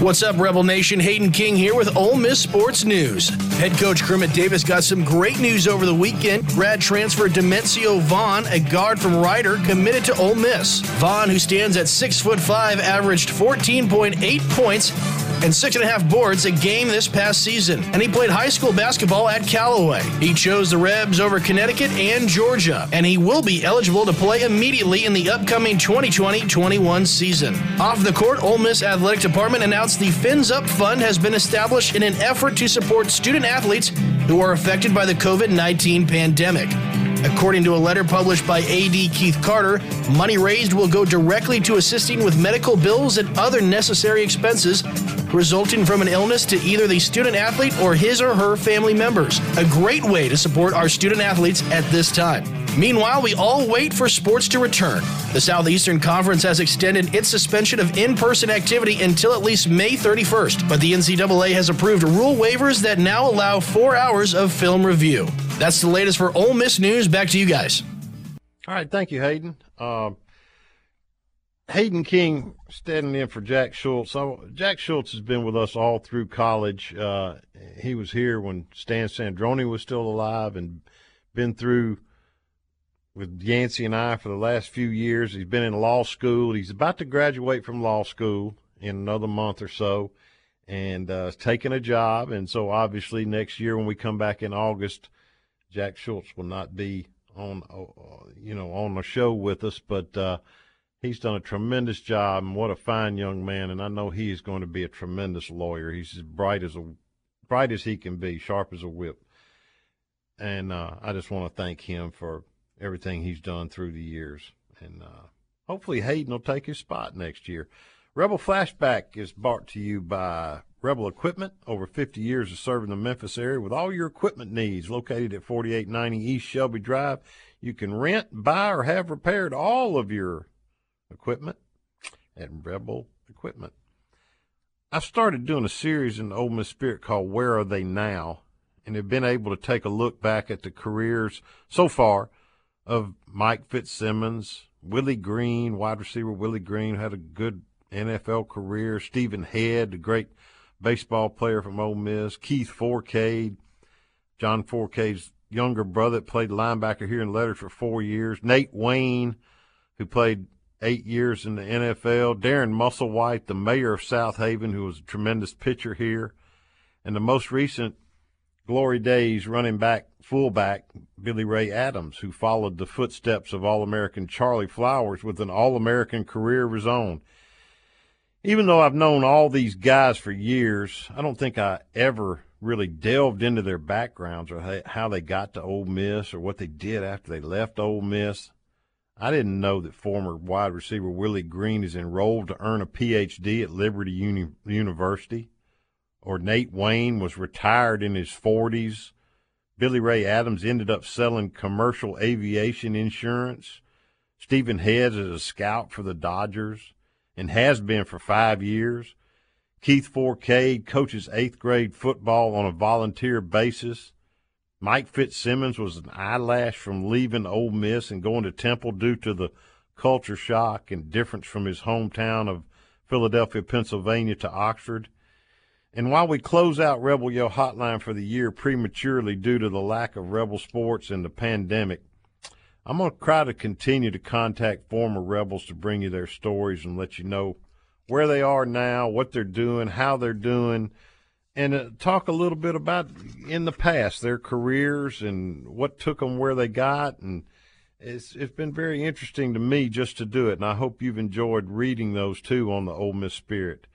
What's up, Rebel Nation? Hayden King here with Ole Miss Sports News. Head coach Kermit Davis got some great news over the weekend. Grad transfer Dimencio Vaughn, a guard from Rider, committed to Ole Miss. Vaughn, who stands at six foot five, averaged 14.8 points and six and a half boards a game this past season, and he played high school basketball at Callaway. He chose the Rebs over Connecticut and Georgia, and he will be eligible to play immediately in the upcoming 2020-21 season. Off the court, Ole Miss Athletic Department announced the Fins Up Fund has been established in an effort to support student athletes who are affected by the COVID-19 pandemic. According to a letter published by AD Keith Carter, money raised will go directly to assisting with medical bills and other necessary expenses resulting from an illness to either the student athlete or his or her family members. A great way to support our student athletes at this time. Meanwhile, we all wait for sports to return. The Southeastern Conference has extended its suspension of in person activity until at least May 31st, but the NCAA has approved rule waivers that now allow four hours of film review. That's the latest for Ole Miss news. Back to you guys. All right, thank you, Hayden. Uh, Hayden King standing in for Jack Schultz. Jack Schultz has been with us all through college. Uh, he was here when Stan Sandroni was still alive and been through with Yancy and I for the last few years. He's been in law school. He's about to graduate from law school in another month or so and uh, taking a job. And so obviously next year when we come back in August, Jack Schultz will not be on, uh, you know, on the show with us, but uh, – he's done a tremendous job and what a fine young man and I know he is going to be a tremendous lawyer. He's as bright as a bright as he can be, sharp as a whip. And uh, I just want to thank him for everything he's done through the years. And uh, hopefully Hayden will take his spot next year. Rebel Flashback is brought to you by Rebel Equipment. Over 50 years of serving the Memphis area with all your equipment needs. Located at 4890 East Shelby Drive. You can rent, buy, or have repaired all of your equipment at Rebel Equipment. I've started doing a series in the Ole Miss Spirit called Where Are They Now? And have been able to take a look back at the careers so far of Mike Fitzsimmons, Willie Green, wide receiver Willie Green, had a good NFL career. Stephen Head, the great baseball player from Ole Miss. Keith Fourcade, John Fourcade's younger brother, played linebacker here in Letters for four years. Nate Wayne, who played eight years in the NFL. Darren Musselwhite, the mayor of Southaven, who was a tremendous pitcher here. And the most recent glory days running back, fullback, Billy Ray Adams, who followed the footsteps of All American Charlie Flowers with an All American career of his own. Even though I've known all these guys for years, I don't think I ever really delved into their backgrounds or how they got to Ole Miss or what they did after they left Ole Miss. I didn't know that former wide receiver Willie Green is enrolled to earn a PhD at Liberty Uni- University, or Nate Wayne was retired in his 40s. Billy Ray Adams ended up selling commercial aviation insurance. Stephen Heads is a scout for the Dodgers and has been for five years. Keith Fourcade coaches eighth grade football on a volunteer basis. Mike Fitzsimmons was an eyelash from leaving Ole Miss and going to Temple due to the culture shock and difference from his hometown of Philadelphia, Pennsylvania to Oxford. And while we close out Rebel Yell Hotline for the year prematurely due to the lack of Rebel sports and the pandemic, I'm going to try to continue to contact former Rebels to bring you their stories and let you know where they are now, what they're doing, how they're doing, and uh, talk a little bit about in the past their careers and what took them where they got and it's it's been very interesting to me just to do it and I hope you've enjoyed reading those too on the Ole Miss Spirit.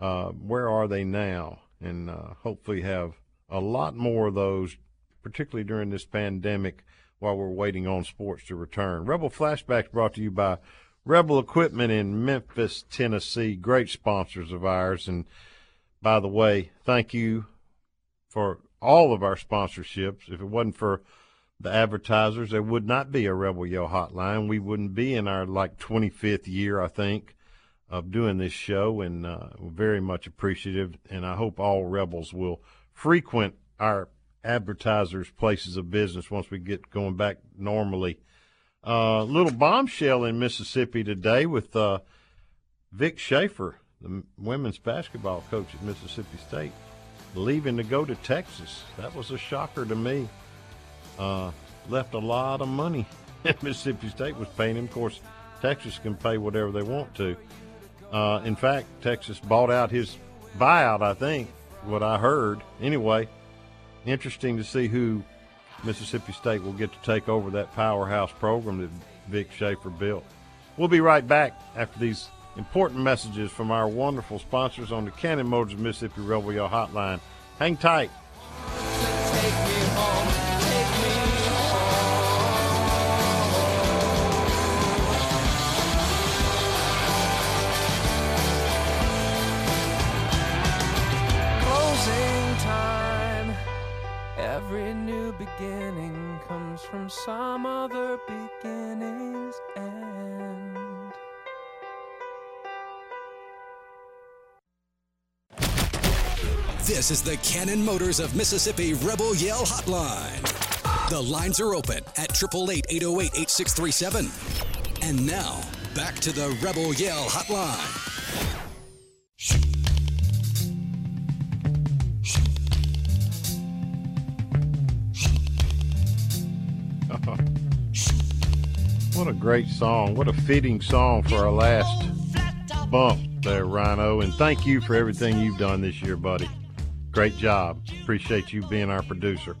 Uh, where are they now? And uh, hopefully have a lot more of those, particularly during this pandemic, while we're waiting on sports to return. Rebel Flashbacks brought to you by Rebel Equipment in Memphis, Tennessee. Great sponsors of ours and by the way, thank you for all of our sponsorships. If it wasn't for the advertisers, there would not be a Rebel Yell hotline. We wouldn't be in our like 25th year, I think, of doing this show, and uh, very much appreciative. And I hope all Rebels will frequent our advertisers' places of business once we get going back normally. Uh, little bombshell in Mississippi today with uh, Vic Schaefer the women's basketball coach at Mississippi State, leaving to go to Texas. That was a shocker to me. Uh, left a lot of money. Mississippi State was paying him. Of course, Texas can pay whatever they want to. Uh, in fact, Texas bought out his buyout, I think, what I heard. Anyway, interesting to see who Mississippi State will get to take over that powerhouse program that Vic Schaefer built. We'll be right back after these important messages from our wonderful sponsors on the Cannon Motors Mississippi Rebel Yell Hotline. Hang tight. This is the Cannon Motors of Mississippi Rebel Yell Hotline. The lines are open at 888 808 8637. And now, back to the Rebel Yell Hotline. What a great song. What a fitting song for our last bump there, Rhino. And thank you for everything you've done this year, buddy. Great job. Appreciate you being our producer.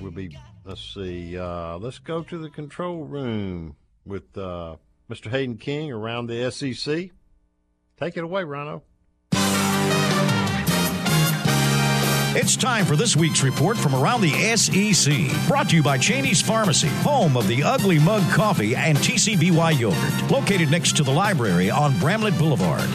We'll be, let's see, uh, let's go to the control room with uh, Mr. Hayden King around the SEC. Take it away, Rhino. It's time for this week's report from around the SEC. Brought to you by Cheney's Pharmacy, home of the Ugly Mug Coffee and TCBY Yogurt, located next to the library on Bramlett Boulevard.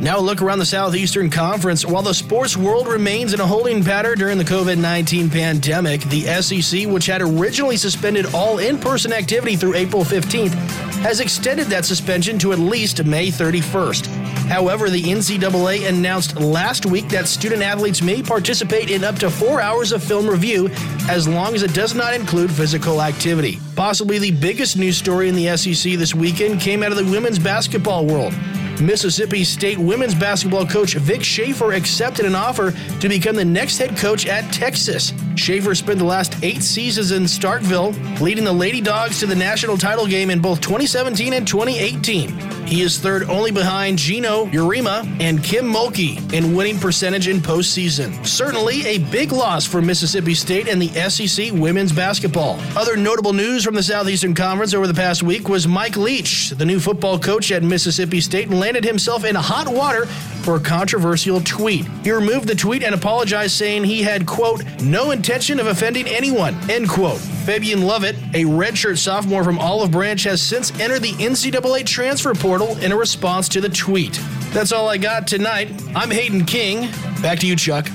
Now, look around the Southeastern Conference. While the sports world remains in a holding pattern during the COVID 19 pandemic, the SEC, which had originally suspended all in person activity through April 15th, has extended that suspension to at least May 31st. However, the NCAA announced last week that student athletes may participate in up to four hours of film review as long as it does not include physical activity. Possibly the biggest news story in the SEC this weekend came out of the women's basketball world. Mississippi State women's basketball coach Vic Schaefer accepted an offer to become the next head coach at Texas. Schaefer spent the last eight seasons in Starkville, leading the Lady Dogs to the national title game in both 2017 and 2018. He is third only behind Geno Auriemma and Kim Mulkey in winning percentage in postseason. Certainly a big loss for Mississippi State and the SEC women's basketball. Other notable news from the Southeastern Conference over the past week was Mike Leach, the new football coach at Mississippi State, landed himself in hot water for a controversial tweet. He removed the tweet and apologized, saying he had, quote, no intention of offending anyone, end quote. Fabian Lovett, a redshirt sophomore from Olive Branch, has since entered the NCAA transfer portal in a response to the tweet. That's all I got tonight. I'm Hayden King. Back to you, Chuck.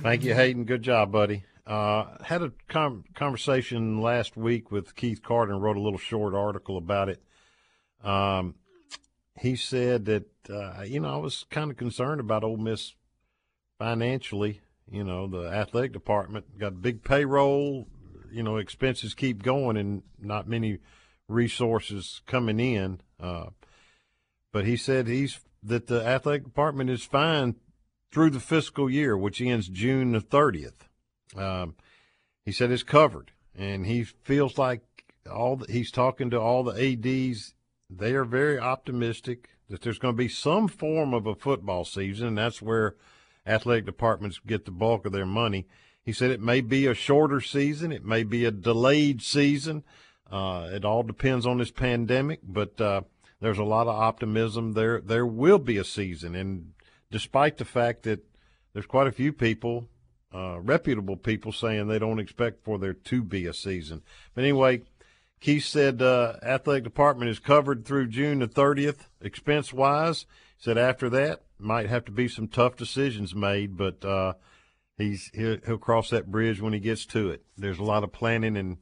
Thank you, Hayden. Good job, buddy. Uh, had a com- conversation last week with Keith Carter and wrote a little short article about it. Um, he said that uh, you know I was kind of concerned about Ole Miss financially. You know, the athletic department got a big payroll. You know, expenses keep going, and not many resources coming in. Uh, but he said he's that the athletic department is fine through the fiscal year, which ends June the thirtieth. Um, he said it's covered, and he feels like all the, he's talking to all the ads. They are very optimistic that there's going to be some form of a football season, and that's where athletic departments get the bulk of their money. He said it may be a shorter season, it may be a delayed season. Uh, it all depends on this pandemic, but uh, there's a lot of optimism. There, there will be a season, and despite the fact that there's quite a few people, uh, reputable people, saying they don't expect for there to be a season. But anyway, Keith said uh, athletic department is covered through June the 30th, expense wise. Said after that might have to be some tough decisions made, but uh, he's he'll, he'll cross that bridge when he gets to it. There's a lot of planning and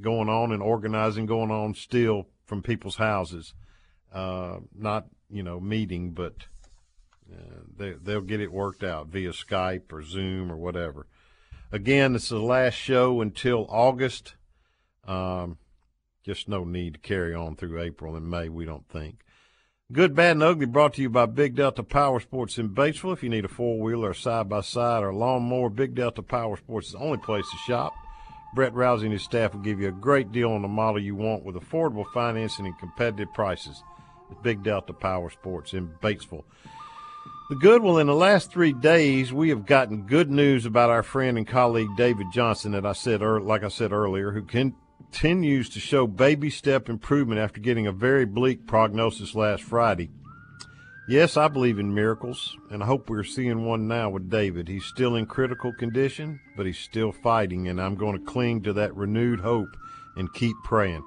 going on and organizing going on still from people's houses. Uh, not you know meeting, but uh, they they'll get it worked out via Skype or Zoom or whatever. Again, this is the last show until August. Um, just no need to carry on through April and May, we don't think. Good, Bad, and Ugly brought to you by Big Delta Power Sports in Batesville. If you need a four wheeler, side by side, or a lawnmower, Big Delta Power Sports is the only place to shop. Brett Rousey and his staff will give you a great deal on the model you want with affordable financing and competitive prices. Big Delta Power Sports in Batesville. The good, well, in the last three days, we have gotten good news about our friend and colleague David Johnson that I said, like I said earlier, who continues to show baby step improvement after getting a very bleak prognosis last Friday. Yes, I believe in miracles, and I hope we're seeing one now with David. He's still in critical condition, but he's still fighting, and I'm going to cling to that renewed hope and keep praying.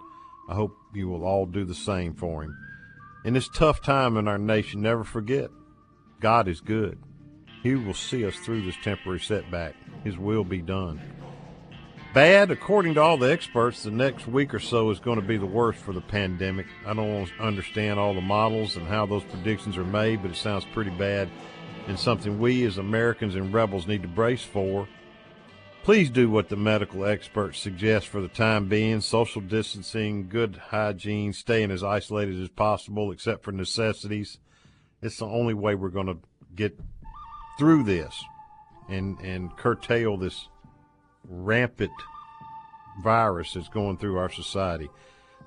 I hope you will all do the same for him. In this tough time in our nation, never forget God is good. He will see us through this temporary setback. His will be done. Bad, according to all the experts, the next week or so is going to be the worst for the pandemic. I don't understand all the models and how those predictions are made, but it sounds pretty bad and something we as Americans and rebels need to brace for. Please do what the medical experts suggest for the time being social distancing, good hygiene, staying as isolated as possible except for necessities. It's the only way we're going to get through this and, and curtail this rampant virus that's going through our society.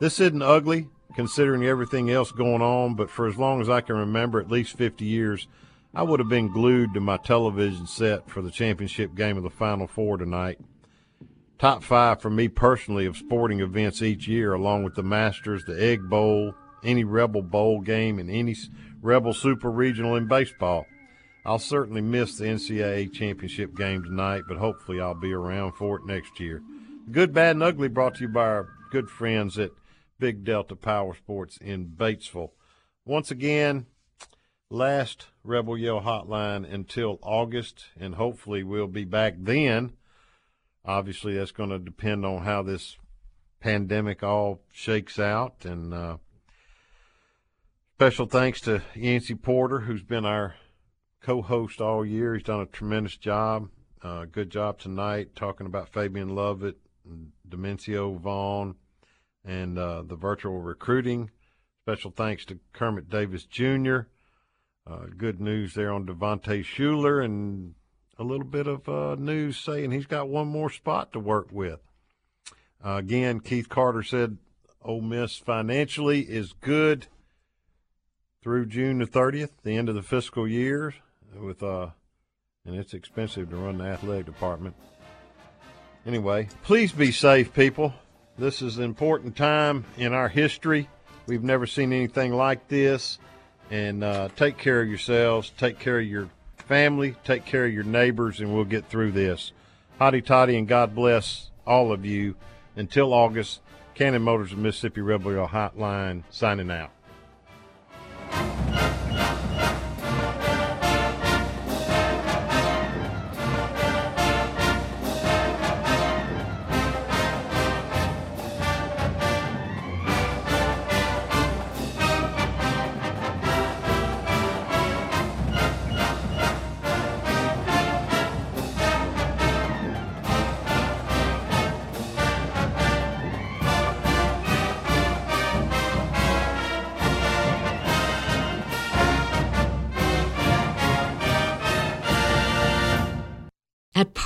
This isn't ugly considering everything else going on, but for as long as I can remember, at least 50 years, I would have been glued to my television set for the championship game of the Final Four tonight. Top five for me personally of sporting events each year, along with the Masters, the Egg Bowl, any Rebel Bowl game, and any Rebel Super Regional in baseball. I'll certainly miss the NCAA championship game tonight, but hopefully I'll be around for it next year. Good, Bad, and Ugly brought to you by our good friends at Big Delta Power Sports in Batesville. Once again, last Rebel Yell hotline until August, and hopefully we'll be back then. Obviously, that's going to depend on how this pandemic all shakes out. And uh, special thanks to Yancy Porter, who's been our co host all year. He's done a tremendous job. Uh, good job tonight talking about Fabian Lovett, Dimencio Vaughn, and uh, the virtual recruiting. Special thanks to Kermit Davis Jr. Uh, good news there on Devontae Shuler and a little bit of uh, news saying he's got one more spot to work with. Uh, again, Keith Carter said Ole Miss financially is good through June the 30th, the end of the fiscal year, with uh, and it's expensive to run the athletic department. Anyway, please be safe, people. This is an important time in our history. We've never seen anything like this and uh, take care of yourselves, take care of your family, take care of your neighbors, and we'll get through this. Hotty toddy, and God bless all of you. Until August, Cannon Motors of Mississippi Rebel Hotline signing out.